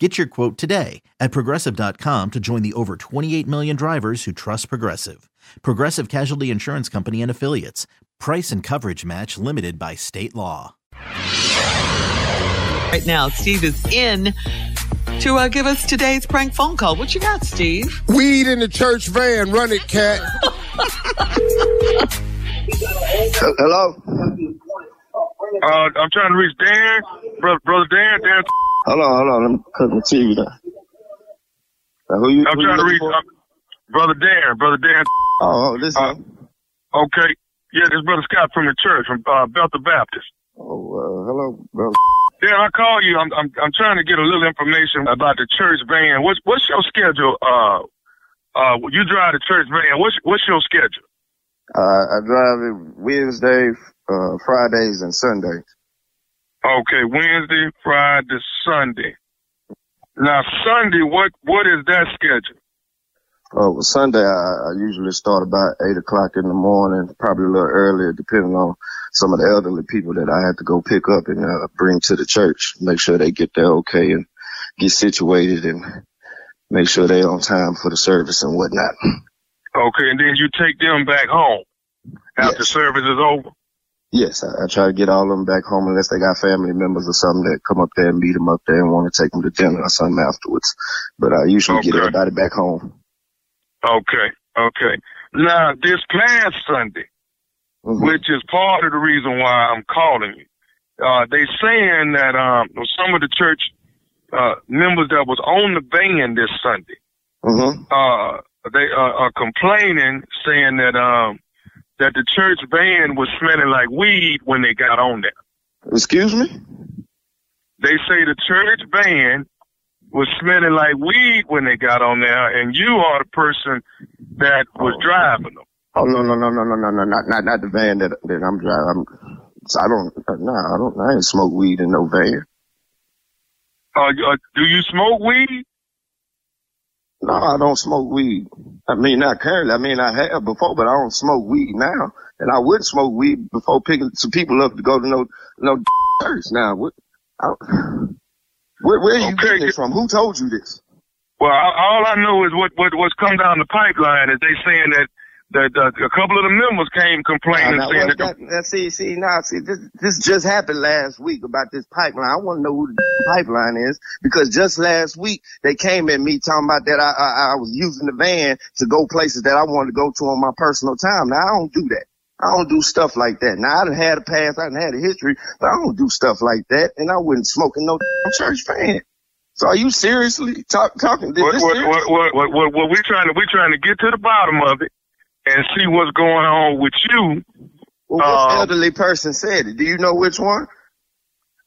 Get your quote today at progressive.com to join the over 28 million drivers who trust Progressive. Progressive Casualty Insurance Company and Affiliates. Price and coverage match limited by state law. Right now, Steve is in to uh, give us today's prank phone call. What you got, Steve? Weed in the church van. Run it, cat. Hello? Uh, I'm trying to reach Dan, brother, brother Dan. Dan, Hold on, hold on. Let me cut my TV down. Now, who you, I'm who you trying to looking reach uh, brother Dan, brother Dan. Oh, this Uh. Okay, yeah, this brother Scott from the church from uh, Bethel Baptist. Oh, uh, hello, bro. Dan, I call you. I'm, I'm I'm trying to get a little information about the church van. What's what's your schedule? Uh, uh, you drive the church van. What's what's your schedule? Uh, I drive it Wednesday, uh, Fridays, and Sundays. Okay, Wednesday, Friday, Sunday. Now Sunday, what what is that schedule? Uh, well, Sunday, I, I usually start about 8 o'clock in the morning, probably a little earlier, depending on some of the elderly people that I have to go pick up and uh, bring to the church. Make sure they get there okay and get situated and make sure they're on time for the service and whatnot. Okay, and then you take them back home after Yes. service is over. Yes, I, I try to get all of them back home unless they got family members or something that come up there and meet them up there and want to take them to dinner or something afterwards. But I usually get everybody back home. Okay, okay. Now this past Sunday, Mhm. which is part of the reason why I'm calling you, uh, they saying that um some of the church uh members that was on the van this Sunday, Mhm. uh they uh, are complaining, saying that um that the church van was smelling like weed when they got on there. Excuse me? They say the church van was smelling like weed when they got on there, and you are the person that was Oh. driving them. Oh no no no no no no no not not not the van that that I'm driving. I'm, I don't no I don't I ain't smoke weed in no van. Uh, uh, do you smoke weed? No, I don't smoke weed. I mean not currently. I mean I have before, but I don't smoke weed now. And I would smoke weed before picking some people up to go to no no church. Now what? I, where where are you Okay. getting this from? Who told you this? Well, all I know is what what what's come down the pipeline is they saying that that uh, a couple of the members came complaining Now, saying what's that. that, that, see, see, now, see, this, this just happened last week about this pipeline. I want to know who the pipeline is because just last week they came at me talking about that I, I, I was using the van to go places that I wanted to go to on my personal time. Now, I don't do that. I don't do stuff like that. Now, I done had a past, I done had a history, but I don't do stuff like that, and I wouldn't smoke in no church fan. So are you seriously talk, talking? This, What what, what what what what what we trying to we trying to get to the bottom of it and see what's going on with you. Well, which Um, elderly person said it? Do you know which one?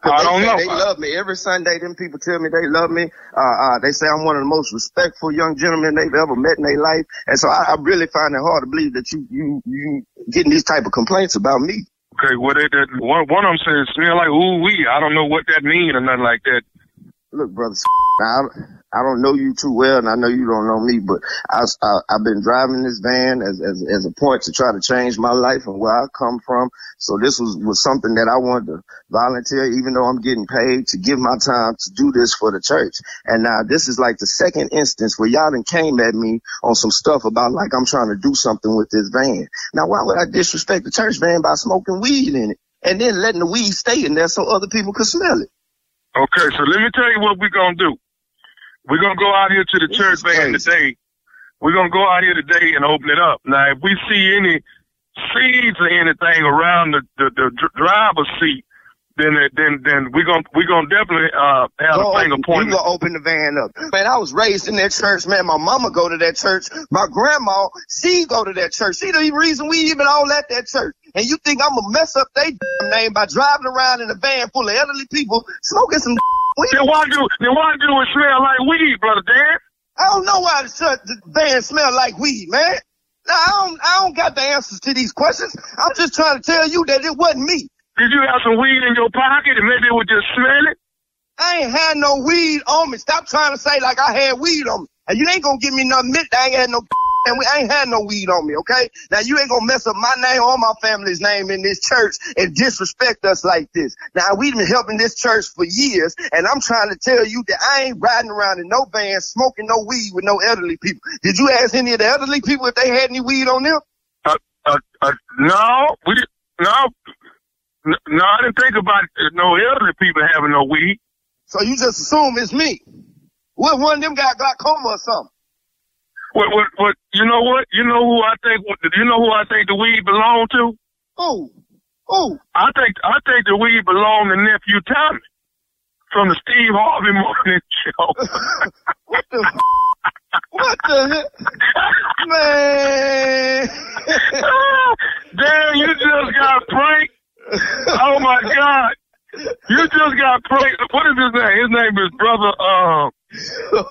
I don't know. They love me every Sunday. Them people tell me they love me. Uh, uh, they say I'm one of the most respectful young gentlemen they've ever met in their life. And so I, I really find it hard to believe that you you you getting these type of complaints about me. Okay, what they that one one of them says smell like ooh wee. I don't know what that mean or nothing like that. Look, brother, now, I, don't know you too well, and I know you don't know me, but I, I, I've been driving this van as, as, as a point to try to change my life and where I come from. So this was, was something that I wanted to volunteer, even though I'm getting paid to give my time to do this for the church. And now this is like the second instance where y'all done came at me on some stuff about like I'm trying to do something with this van. Now, why would I disrespect the church van by smoking weed in it and then letting the weed stay in there so other people could smell it? Okay, so let me tell you what we're gonna do. We're gonna go out here to the This church van today. We're gonna go out here today and open it up. Now, if we see any seeds or anything around the the, the driver's seat, then then then we're gonna we're gonna definitely uh have Go a finger pointing. You go open the van up. Man, I was raised in that church, man. My mama go to that church. My grandma, she go to that church. She the reason we even all at that church. And you think I'm gonna mess up their name by driving around in a van full of elderly people smoking some weed? Then why do then why do it smell like weed, brother Dan? I don't know why the, van smell like weed, man. Now, I don't, I don't got the answers to these questions. I'm just trying to tell you that it wasn't me. Did you have some weed in your pocket and maybe it was just smell it? I ain't had no weed on me. Stop trying to say like I had weed on me. And you ain't gonna give me nothing. I ain't had no and we ain't had no weed on me, okay? Now you ain't gonna mess up my name or my family's name in this church and disrespect us like this. Now we've been helping this church for years, and I'm trying to tell you that I ain't riding around in no van smoking no weed with no elderly people. Did you ask any of the elderly people if they had any weed on them? Uh, uh, uh, no, we. No, no, I didn't think about no elderly people having no weed. So you just assume it's me. What one of them got glaucoma or something? What, what, what? You know what? You know who I think? You know who I think the weed belonged to? Ooh, ooh. I think I think the weed belonged to nephew Tommy from the Steve Harvey Morning Show. what the? f- What the? heck? Man. Damn, you just got pranked. Oh my God. You just got pranked. What is his name? His name is brother, uh,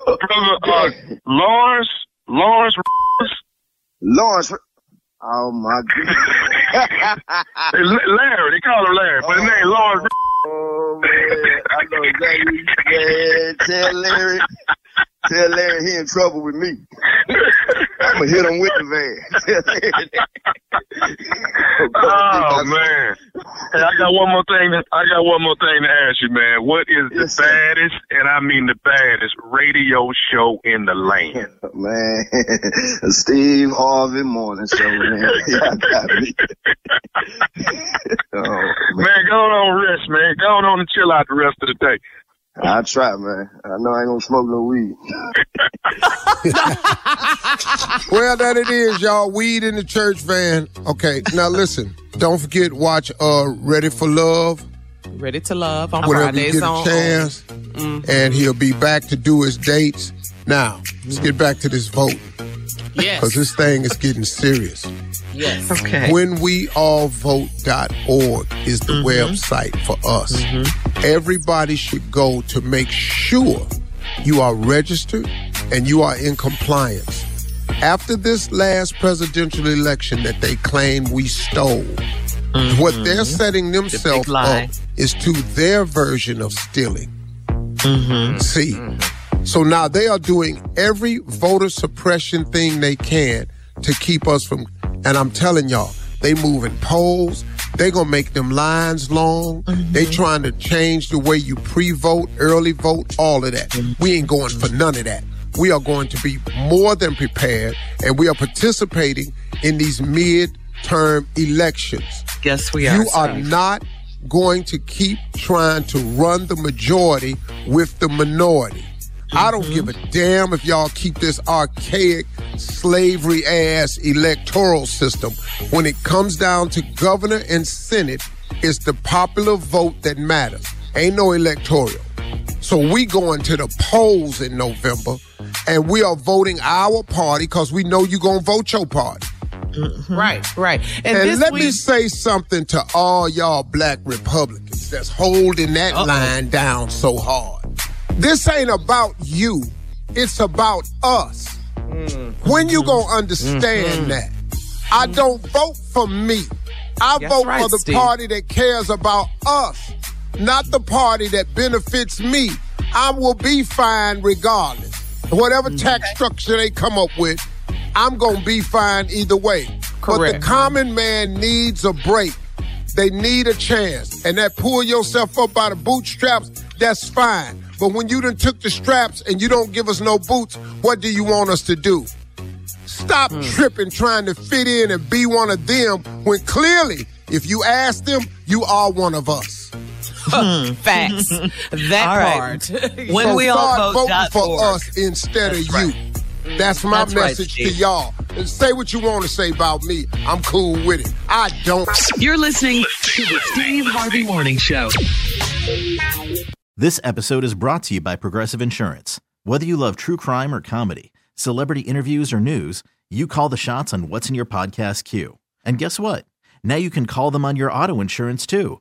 brother, uh, Lawrence, Lawrence. Lawrence. Oh my God. Larry, they call him Larry, but his oh, name Lawrence. Oh man, I know exactly. Man, tell Larry, tell Larry he in trouble with me. I'm gonna hit him with the van. Oh man. Hey, I got one more thing. To, I got one more thing to ask you, man. What is the Yes, sir. baddest, and I mean the baddest, radio show in the land? Man, Steve Harvey morning show, man. Y'all got me. oh, man. Man, go on rest, man. Go on and chill out the rest of the day. I try, man. I know I ain't gonna smoke no weed. Well, that it is, y'all. Weed in the church van. Okay, now listen. Don't forget, watch uh Ready for Love Ready to love on whenever you Fridays get a on. chance. Mm-hmm. And he'll be back to do his dates. Now, let's get back to this vote. Yes. Because this thing is getting serious. yes. Okay. WhenWeAllVote.org is the mm-hmm. website for us. Mm-hmm. Everybody should go to make sure you are registered and you are in compliance. After this last presidential election that they claim we stole, what mm-hmm. they're setting themselves lie. up is to their version of stealing. Mm-hmm. See, mm-hmm. so now they are doing every voter suppression thing they can to keep us from. And I'm telling y'all, they moving polls. They gonna make them lines long. They trying to change the way you pre-vote, early vote, all of that. We ain't going for none of that. We are going to be more than prepared, and we are participating in these mid-term elections. Yes, we are. You are sir. not going to keep trying to run the majority with the minority. I don't mm-hmm. give a damn if y'all keep this archaic slavery ass electoral system. When it comes down to governor and senate, it's the popular vote that matters. Ain't no electoral. So we going to the polls in November and we are voting our party because we know you gonna vote your party. Mm-hmm. Right, right. And, And this let week, me say something to all y'all black Republicans that's holding that line down so hard. This ain't about you. It's about us. Mm. When you gonna understand mm-hmm. that? I don't vote for me. I That's vote right, for the Steve. party that cares about us, not the party that benefits me. I will be fine regardless. Whatever tax structure they come up with, I'm gonna be fine either way. Correct. But the common man needs a break. They need a chance. And that pull yourself up by the bootstraps, that's fine. But when you done took the straps and you don't give us no boots, what do you want us to do? Stop Hmm. tripping trying to fit in and be one of them when clearly, if you ask them, you are one of us. Hmm. facts. that All right. part. When so we start all vote voting dot for org. us instead of you. That's my That's right, message to y'all. And say what you want to say about me. I'm cool with it. I don't. You're listening to the Steve Harvey Morning Show. This episode is brought to you by Progressive Insurance. Whether you love true crime or comedy, celebrity interviews or news, you call the shots on what's in your podcast queue. And guess what? Now you can call them on your auto insurance too